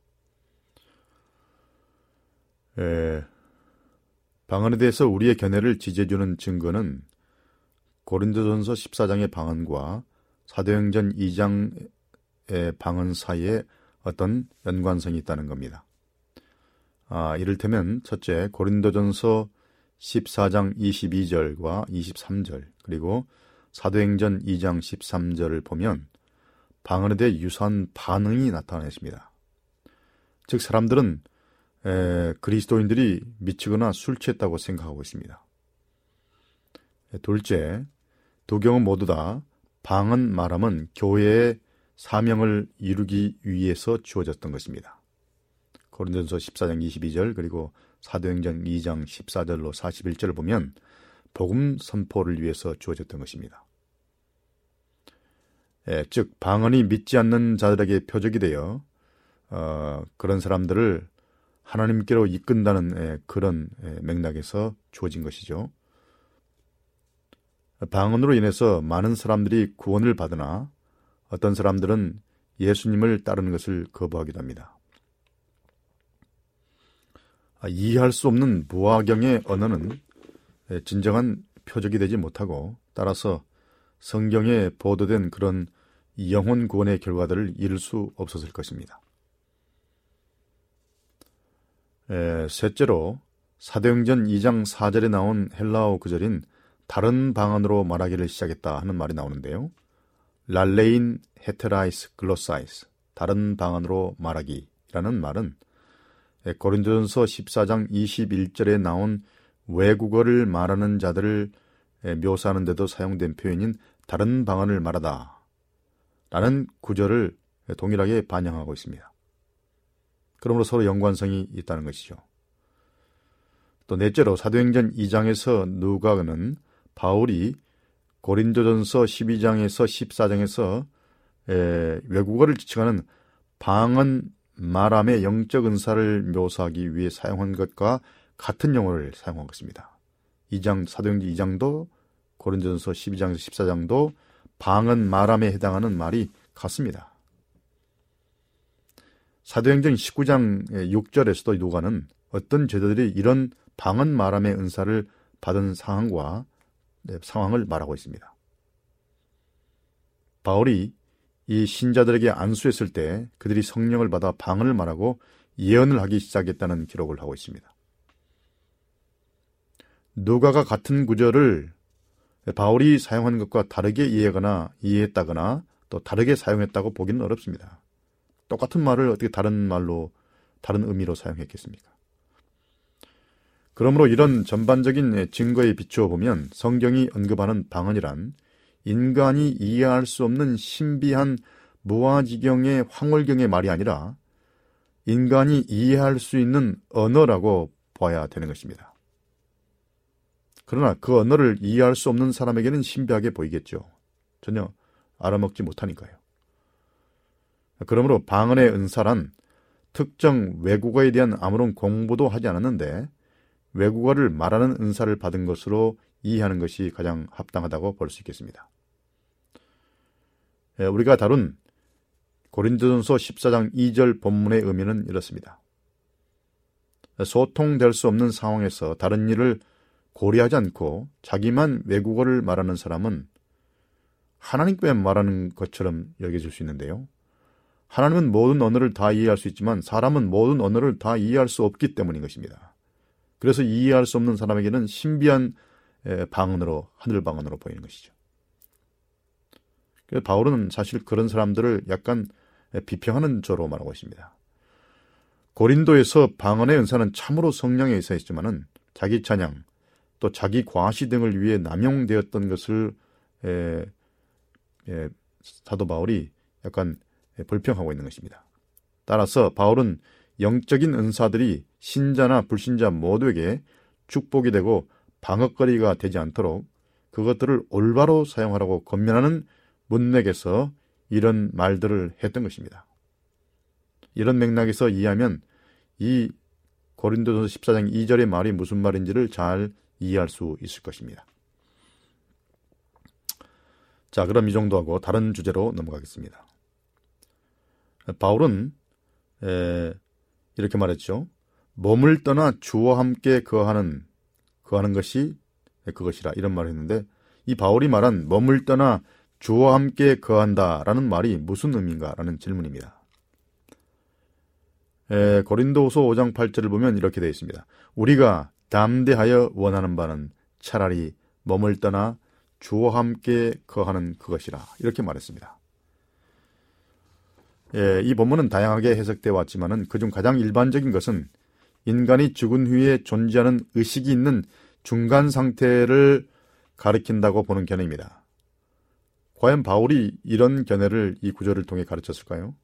에, 방언에 대해서 우리의 견해를 지지해주는 증거는 고린도전서 14장의 방언과 사도행전 2장의 방언 사이에 어떤 연관성이 있다는 겁니다. 아, 이를테면 첫째 고린도전서 14장 22절과 23절 그리고 사도행전 2장 13절을 보면 방언에 대해 유사한 반응이 나타나 있습니다. 즉 사람들은 에, 그리스도인들이 미치거나 술 취했다고 생각하고 있습니다. 둘째, 두 경우 모두 다 방언 말함은 교회의 사명을 이루기 위해서 주어졌던 것입니다. 고린도전서 14장 22절 그리고 사도행전 2장 14절로 41절을 보면 복음 선포를 위해서 주어졌던 것입니다. 예, 즉 방언이 믿지 않는 자들에게 표적이 되어 어, 그런 사람들을 하나님께로 이끈다는 예, 그런 예, 맥락에서 주어진 것이죠. 방언으로 인해서 많은 사람들이 구원을 받으나 어떤 사람들은 예수님을 따르는 것을 거부하기도 합니다. 아, 이해할 수 없는 무화경의 언어는 예, 진정한 표적이 되지 못하고 따라서 성경에 보도된 그런 영혼 구원의 결과들을 이룰 수 없었을 것입니다. 에, 셋째로 사도행전 2장 4절에 나온 헬라어 구절인 다른 방언으로 말하기를 시작했다 하는 말이 나오는데요. λαλεῖν ἑτέραις γλώσσαις 다른 방언으로 말하기라는 말은 고린도전서 14장 21절에 나온 외국어를 말하는 자들을 묘사하는 데도 사용된 표현인 다른 방언을 말하다 라는 구절을 동일하게 반영하고 있습니다. 그러므로 서로 연관성이 있다는 것이죠. 또 넷째로 사도행전 2장에서 누가는 바울이 고린도전서 12장에서 14장에서 에, 외국어를 지칭하는 방언 말함의 영적 은사를 묘사하기 위해 사용한 것과 같은 용어를 사용한 것입니다. 2장 사도행전 2장도 고린도전서 12장에서 14장도 방언 말함에 해당하는 말이 같습니다. 사도행전 19장 6절에서도 누가는 어떤 제자들이 이런 방언 말함의 은사를 받은 상황과 네, 상황을 말하고 있습니다. 바울이 이 신자들에게 안수했을 때 그들이 성령을 받아 방언을 말하고 예언을 하기 시작했다는 기록을 하고 있습니다. 누가가 같은 구절을 바울이 사용한 것과 다르게 이해하거나 이해했다거나 또 다르게 사용했다고 보기는 어렵습니다. 똑같은 말을 어떻게 다른 말로 다른 의미로 사용했겠습니까? 그러므로 이런 전반적인 증거에 비추어 보면 성경이 언급하는 방언이란 인간이 이해할 수 없는 신비한 무아지경의 황홀경의 말이 아니라 인간이 이해할 수 있는 언어라고 봐야 되는 것입니다. 그러나 그 언어를 이해할 수 없는 사람에게는 신비하게 보이겠죠. 전혀 알아먹지 못하니까요. 그러므로 방언의 은사란 특정 외국어에 대한 아무런 공부도 하지 않았는데 외국어를 말하는 은사를 받은 것으로 이해하는 것이 가장 합당하다고 볼 수 있겠습니다. 예, 우리가 다룬 고린도전서 14장 2절 본문의 의미는 이렇습니다. 소통될 수 없는 상황에서 다른 일을 고려하지 않고 자기만 외국어를 말하는 사람은 하나님께 말하는 것처럼 여겨질 수 있는데요. 하나님은 모든 언어를 다 이해할 수 있지만 사람은 모든 언어를 다 이해할 수 없기 때문인 것입니다. 그래서 이해할 수 없는 사람에게는 신비한 방언으로 하늘 방언으로 보이는 것이죠. 바울은 사실 그런 사람들을 약간 비평하는 저로 말하고 있습니다. 고린도에서 방언의 은사는 참으로 성령에 있어 있지만은 자기 찬양 또 자기 과시 등을 위해 남용되었던 것을 에, 에, 사도 바울이 약간 불평하고 있는 것입니다. 따라서 바울은 영적인 은사들이 신자나 불신자 모두에게 축복이 되고 방어거리가 되지 않도록 그것들을 올바로 사용하라고 권면하는 문맥에서 이런 말들을 했던 것입니다. 이런 맥락에서 이해하면 이 고린도전서 14장 2절의 말이 무슨 말인지를 잘 이해할 수 있을 것입니다. 자, 그럼 이 정도 하고 다른 주제로 넘어가겠습니다. 바울은 에, 이렇게 말했죠. 몸을 떠나 주와 함께 거하는 거하는 것이 그것이라 이런 말을 했는데 이 바울이 말한 몸을 떠나 주와 함께 거한다라는 말이 무슨 의미인가라는 질문입니다. 에, 고린도후서 5장 8절을 보면 이렇게 되어 있습니다. 우리가 담대하여 원하는 바는 차라리 몸을 떠나 주와 함께 거하는 그것이라 이렇게 말했습니다. 예, 이 본문은 다양하게 해석되어 왔지만은 그중 가장 일반적인 것은 인간이 죽은 후에 존재하는 의식이 있는 중간 상태를 가리킨다고 보는 견해입니다. 과연 바울이 이런 견해를 이 구절을 통해 가르쳤을까요?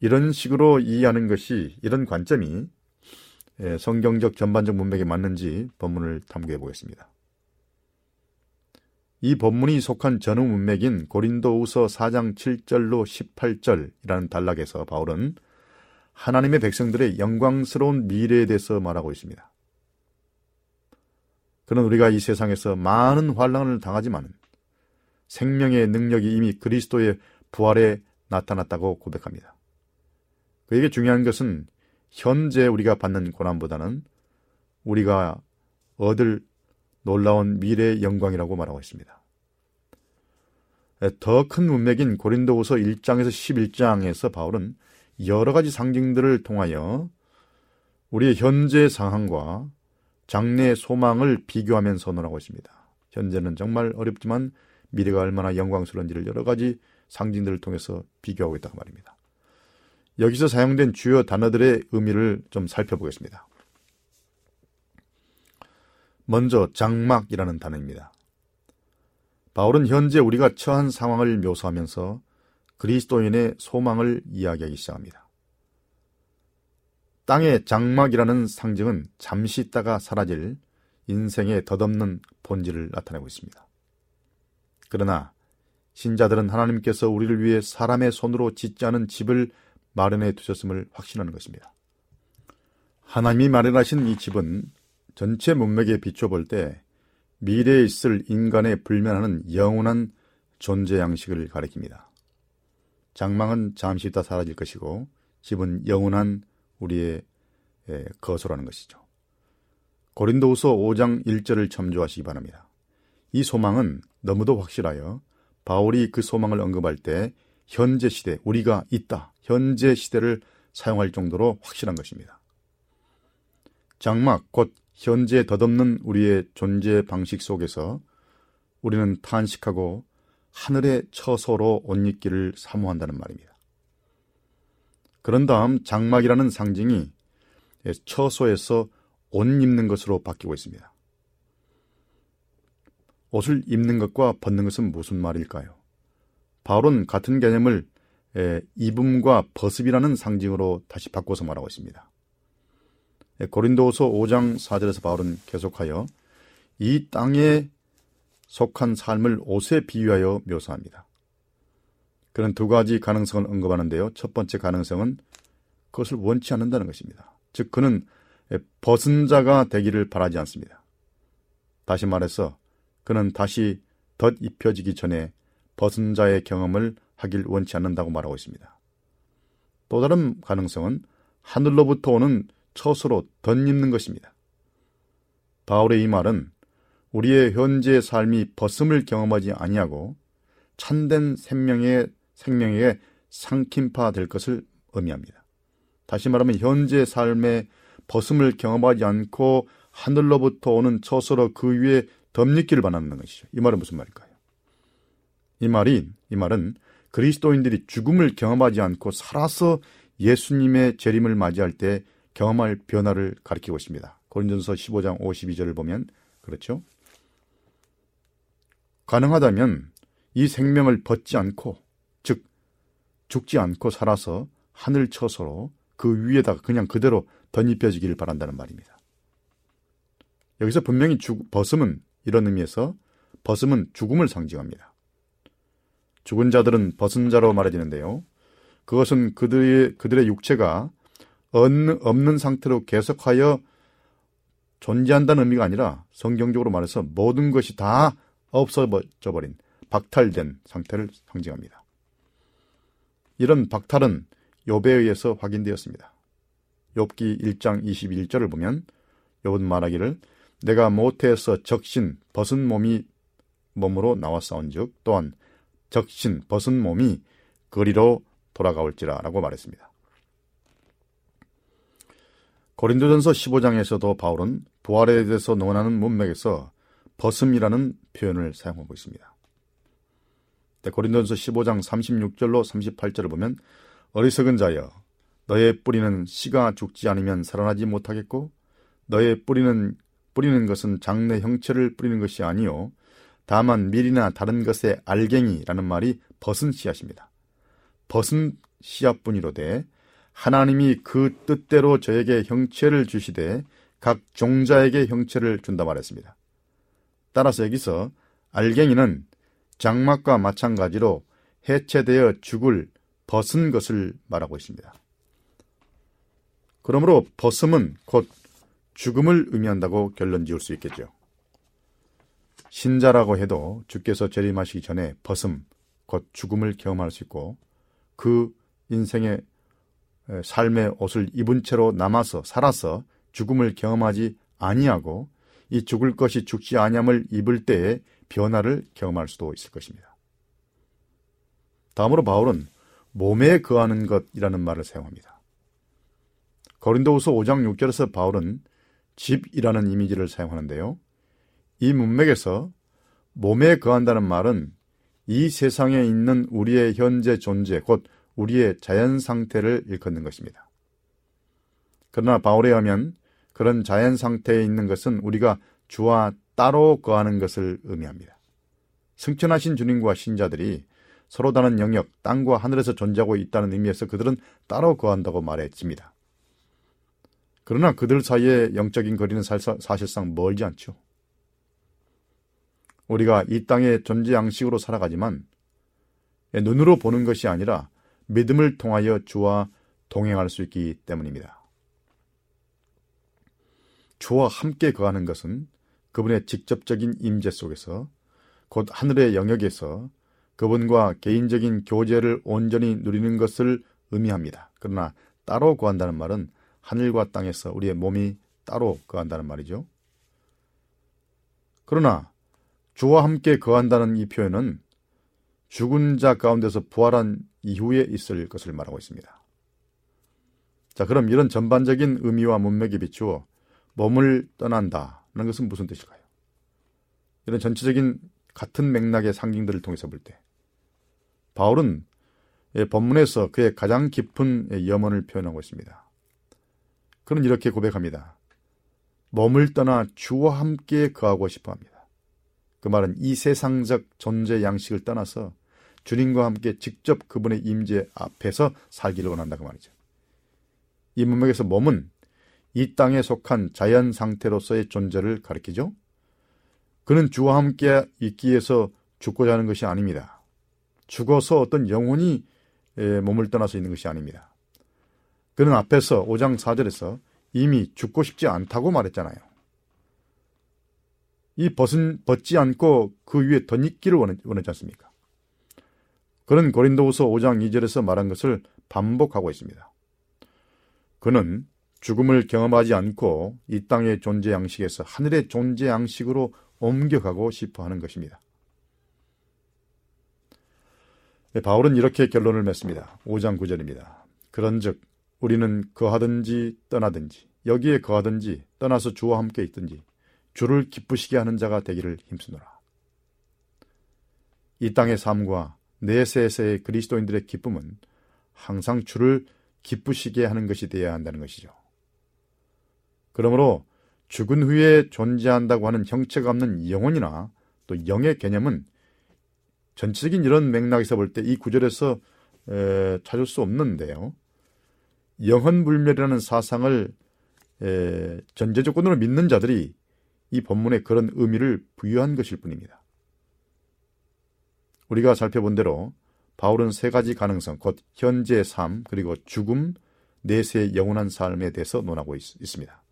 이런 식으로 이해하는 것이 이런 관점이 예, 성경적 전반적 문맥에 맞는지 본문을 탐구해 보겠습니다. 이 본문이 속한 전후 문맥인 고린도우서 4장 7절로 18절이라는 단락에서 바울은 하나님의 백성들의 영광스러운 미래에 대해서 말하고 있습니다. 그런 우리가 이 세상에서 많은 환란을 당하지만 생명의 능력이 이미 그리스도의 부활에 나타났다고 고백합니다. 그에게 중요한 것은 현재 우리가 받는 고난보다는 우리가 얻을 놀라운 미래의 영광이라고 말하고 있습니다. 더 큰 문맥인 고린도후서 1장에서 11장에서 바울은 여러 가지 상징들을 통하여 우리의 현재 상황과 장래의 소망을 비교하면 선언하고 있습니다. 현재는 정말 어렵지만 미래가 얼마나 영광스러운지를 여러 가지 상징들을 통해서 비교하고 있다고 말입니다. 여기서 사용된 주요 단어들의 의미를 좀 살펴보겠습니다. 먼저 장막이라는 단어입니다. 바울은 현재 우리가 처한 상황을 묘사하면서 그리스도인의 소망을 이야기하기 시작합니다. 땅의 장막이라는 상징은 잠시 있다가 사라질 인생의 덧없는 본질을 나타내고 있습니다. 그러나 신자들은 하나님께서 우리를 위해 사람의 손으로 짓지 않은 집을 마련해 두셨음을 확신하는 것입니다. 하나님이 마련하신 이 집은 전체 문맥에 비춰볼 때 미래에 있을 인간의 불면하는 영원한 존재 양식을 가리킵니다. 장망은 잠시 있다 사라질 것이고 집은 영원한 우리의 거소라는 것이죠. 고린도후서 5장 1절을 참조하시기 바랍니다. 이 소망은 너무도 확실하여 바울이 그 소망을 언급할 때 현재 시대, 우리가 있다, 현재 시대를 사용할 정도로 확실한 것입니다. 장막, 곧 현재 덧없는 우리의 존재 방식 속에서 우리는 탄식하고 하늘의 처소로 옷 입기를 사모한다는 말입니다. 그런 다음 장막이라는 상징이 처소에서 옷 입는 것으로 바뀌고 있습니다. 옷을 입는 것과 벗는 것은 무슨 말일까요? 바울은 같은 개념을 입음과 벗음이라는 상징으로 다시 바꿔서 말하고 있습니다. 고린도서 5장 4절에서 바울은 계속하여 이 땅에 속한 삶을 옷에 비유하여 묘사합니다. 그런 두 가지 가능성을 언급하는데요. 첫 번째 가능성은 그것을 원치 않는다는 것입니다. 즉, 그는 벗은 자가 되기를 바라지 않습니다. 다시 말해서 그는 다시 덧 입혀지기 전에 벗은 자의 경험을 하길 원치 않는다고 말하고 있습니다. 또 다른 가능성은 하늘로부터 오는 처수로 덧입는 것입니다. 바울의 이 말은 우리의 현재 삶이 벗음을 경험하지 아니하고 참된 생명의 생명에 상킴파 될 것을 의미합니다. 다시 말하면 현재 삶의 벗음을 경험하지 않고 하늘로부터 오는 처소로 그 위에 덧입기를 바라는 것이죠. 이 말은 무슨 말일까요? 이 말이 이 말은 그리스도인들이 죽음을 경험하지 않고 살아서 예수님의 재림을 맞이할 때 경험할 변화를 가리키고 있습니다. 고린전서 15장 52절을 보면 그렇죠? 가능하다면 이 생명을 벗지 않고 즉 죽지 않고 살아서 하늘 처소로 그 위에다가 그냥 그대로 덧입혀지기를 바란다는 말입니다. 여기서 분명히 죽, 벗음은 이런 의미에서 벗음은 죽음을 상징합니다. 죽은 자들은 벗은 자로 말해지는데요. 그것은 그들의, 그들의 육체가 없는, 상태로 계속하여 존재한다는 의미가 아니라 성경적으로 말해서 모든 것이 다 없어져 버린 박탈된 상태를 상징합니다. 이런 박탈은 욥에 의해서 확인되었습니다. 욥기 1장 21절을 보면 욥은 말하기를 내가 모태에서 적신 벗은 몸이 몸으로 나왔사온즉 또한 적신 벗은 몸이 거리로 돌아가올지라라고 말했습니다. 고린도전서 15장에서도 바울은 부활에 대해서 논하는 문맥에서 벗음이라는 표현을 사용하고 있습니다. 고린도전서 15장 36절로 38절을 보면 어리석은 자여 너의 뿌리는 씨가 죽지 않으면 살아나지 못하겠고 너의 뿌리는 뿌리는 것은 장래 형체를 뿌리는 것이 아니요 다만 밀이나 다른 것의 알갱이라는 말이 벗은 씨앗입니다. 벗은 씨앗뿐이로되 하나님이 그 뜻대로 저에게 형체를 주시되 각 종자에게 형체를 준다 말했습니다. 따라서 여기서 알갱이는 장막과 마찬가지로 해체되어 죽을 벗은 것을 말하고 있습니다. 그러므로 벗음은 곧 죽음을 의미한다고 결론 지을 수 있겠죠. 신자라고 해도 주께서 재림하시기 전에 벗음, 곧 죽음을 경험할 수 있고 그 인생의 삶의 옷을 입은 채로 남아서 살아서 죽음을 경험하지 아니하고 이 죽을 것이 죽지 아니함을 입을 때에 변화를 경험할 수도 있을 것입니다. 다음으로 바울은 몸에 거하는 것이라는 말을 사용합니다. 거린도후서 5장 6절에서 바울은 집이라는 이미지를 사용하는데요. 이 문맥에서 몸에 거한다는 말은 이 세상에 있는 우리의 현재 존재, 곧 우리의 자연 상태를 일컫는 것입니다. 그러나 바울에 의하면 그런 자연 상태에 있는 것은 우리가 주와 따로 거하는 것을 의미합니다. 승천하신 주님과 신자들이 서로 다른 영역, 땅과 하늘에서 존재하고 있다는 의미에서 그들은 따로 거한다고 말했습니다. 그러나 그들 사이의 영적인 거리는 사실상 멀지 않죠. 우리가 이 땅의 존재 양식으로 살아가지만 눈으로 보는 것이 아니라 믿음을 통하여 주와 동행할 수 있기 때문입니다. 주와 함께 거하는 것은 그분의 직접적인 임재 속에서 곧 하늘의 영역에서 그분과 개인적인 교제를 온전히 누리는 것을 의미합니다. 그러나 따로 거한다는 말은 하늘과 땅에서 우리의 몸이 따로 거한다는 말이죠. 그러나 주와 함께 거한다는 이 표현은 죽은 자 가운데서 부활한 이후에 있을 것을 말하고 있습니다. 자, 그럼 이런 전반적인 의미와 문맥에 비추어 몸을 떠난다는 것은 무슨 뜻일까요? 이런 전체적인 같은 맥락의 상징들을 통해서 볼 때, 바울은 본문에서 그의 가장 깊은 염원을 표현하고 있습니다. 그는 이렇게 고백합니다. 몸을 떠나 주와 함께 거하고 싶어 합니다. 그 말은 이 세상적 존재 양식을 떠나서 주님과 함께 직접 그분의 임재 앞에서 살기를 원한다 그 말이죠. 이 문맥에서 몸은 이 땅에 속한 자연 상태로서의 존재를 가리키죠. 그는 주와 함께 있기 위해서 죽고자 하는 것이 아닙니다. 죽어서 어떤 영혼이 몸을 떠나서 있는 것이 아닙니다. 그는 앞에서 5장 4절에서 이미 죽고 싶지 않다고 말했잖아요. 이 벗은 벗지 않고 그 위에 덧입기를 원했지 않습니까? 그는 고린도후서 5장 2절에서 말한 것을 반복하고 있습니다. 그는 죽음을 경험하지 않고 이 땅의 존재 양식에서 하늘의 존재 양식으로 옮겨가고 싶어 하는 것입니다. 네, 바울은 이렇게 결론을 맺습니다. 5장 9절입니다. 그런즉 우리는 거하든지 떠나든지 여기에 거하든지 떠나서 주와 함께 있든지 주를 기쁘시게 하는 자가 되기를 힘쓰노라. 이 땅의 삶과 내세에서의 그리스도인들의 기쁨은 항상 주를 기쁘시게 하는 것이 되어야 한다는 것이죠. 그러므로 죽은 후에 존재한다고 하는 형체가 없는 영혼이나 또 영의 개념은 전체적인 이런 맥락에서 볼 때 이 구절에서 에, 찾을 수 없는데요. 영혼불멸이라는 사상을 에, 전제 조건으로 믿는 자들이 이 본문에 그런 의미를 부여한 것일 뿐입니다. 우리가 살펴본 대로 바울은 세 가지 가능성, 곧 현재 삶, 그리고 죽음, 내세의 영원한 삶에 대해서 논하고 있, 습니다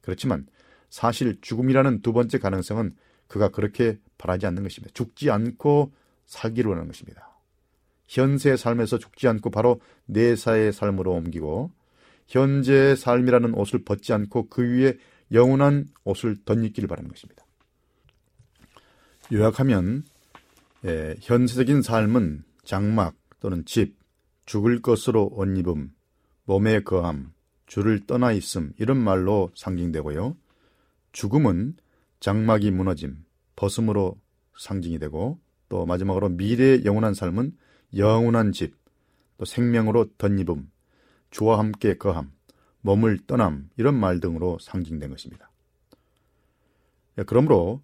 그렇지만 사실 죽음이라는 두 번째 가능성은 그가 그렇게 바라지 않는 것입니다. 죽지 않고 살기로 하는 것입니다. 현세의 삶에서 죽지 않고 바로 내사의 삶으로 옮기고 현재의 삶이라는 옷을 벗지 않고 그 위에 영원한 옷을 덧입기를 바라는 것입니다. 요약하면 예, 현세적인 삶은 장막 또는 집, 죽을 것으로 옷 입음, 몸에 거함, 주를 떠나 있음 이런 말로 상징되고요. 죽음은 장막이 무너짐, 벗음으로 상징이 되고 또 마지막으로 미래의 영원한 삶은 영원한 집, 또 생명으로 덧입음, 주와 함께 거함, 몸을 떠남 이런 말 등으로 상징된 것입니다. 예, 그러므로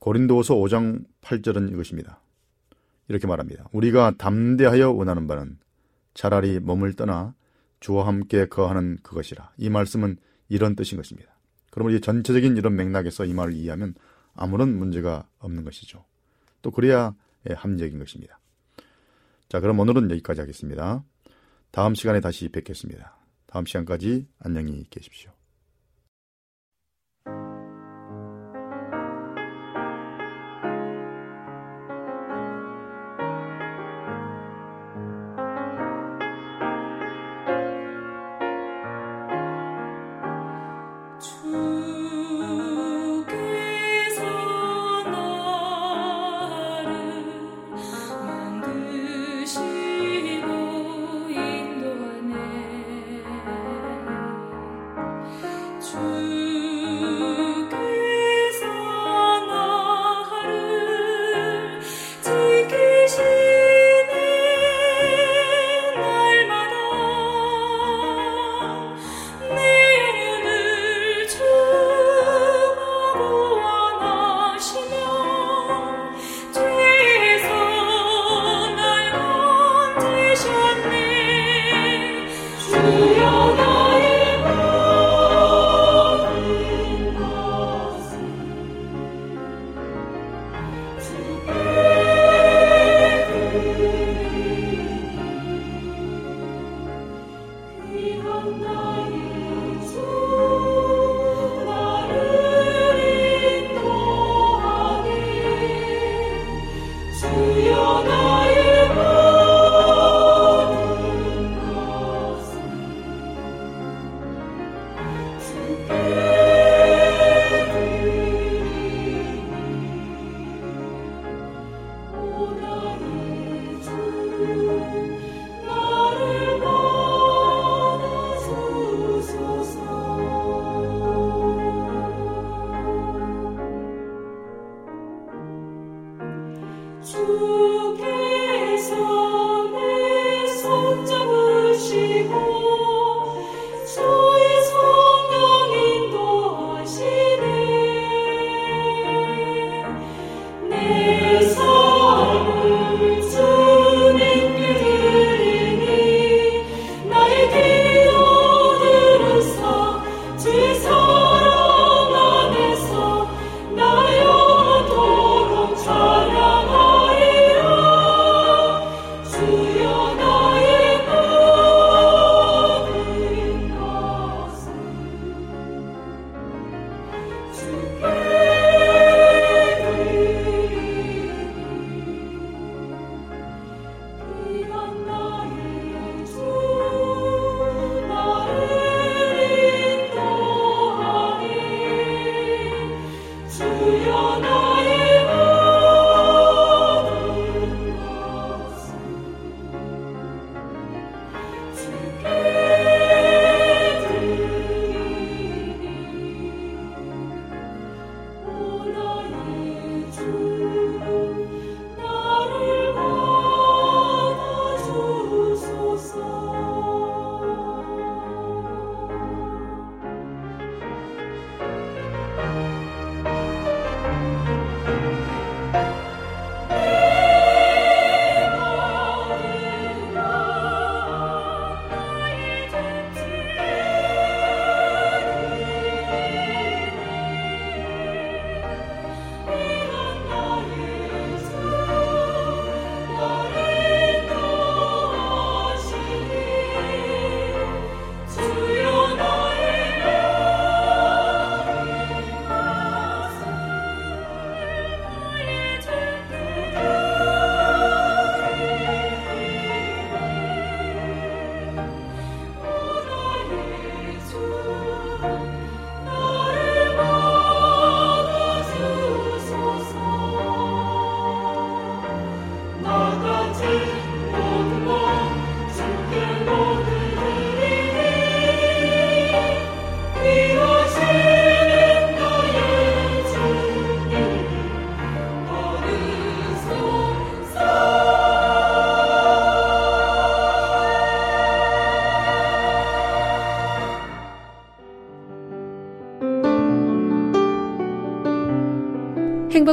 고린도서 5장 8절은 이것입니다. 이렇게 말합니다. 우리가 담대하여 원하는 바는 차라리 몸을 떠나 주와 함께 거하는 그것이라. 이 말씀은 이런 뜻인 것입니다. 그러면 이 전체적인 이런 맥락에서 이 말을 이해하면 아무런 문제가 없는 것이죠. 또 그래야 합리적인 것입니다. 자, 그럼 오늘은 여기까지 하겠습니다. 다음 시간에 다시 뵙겠습니다. 다음 시간까지 안녕히 계십시오. to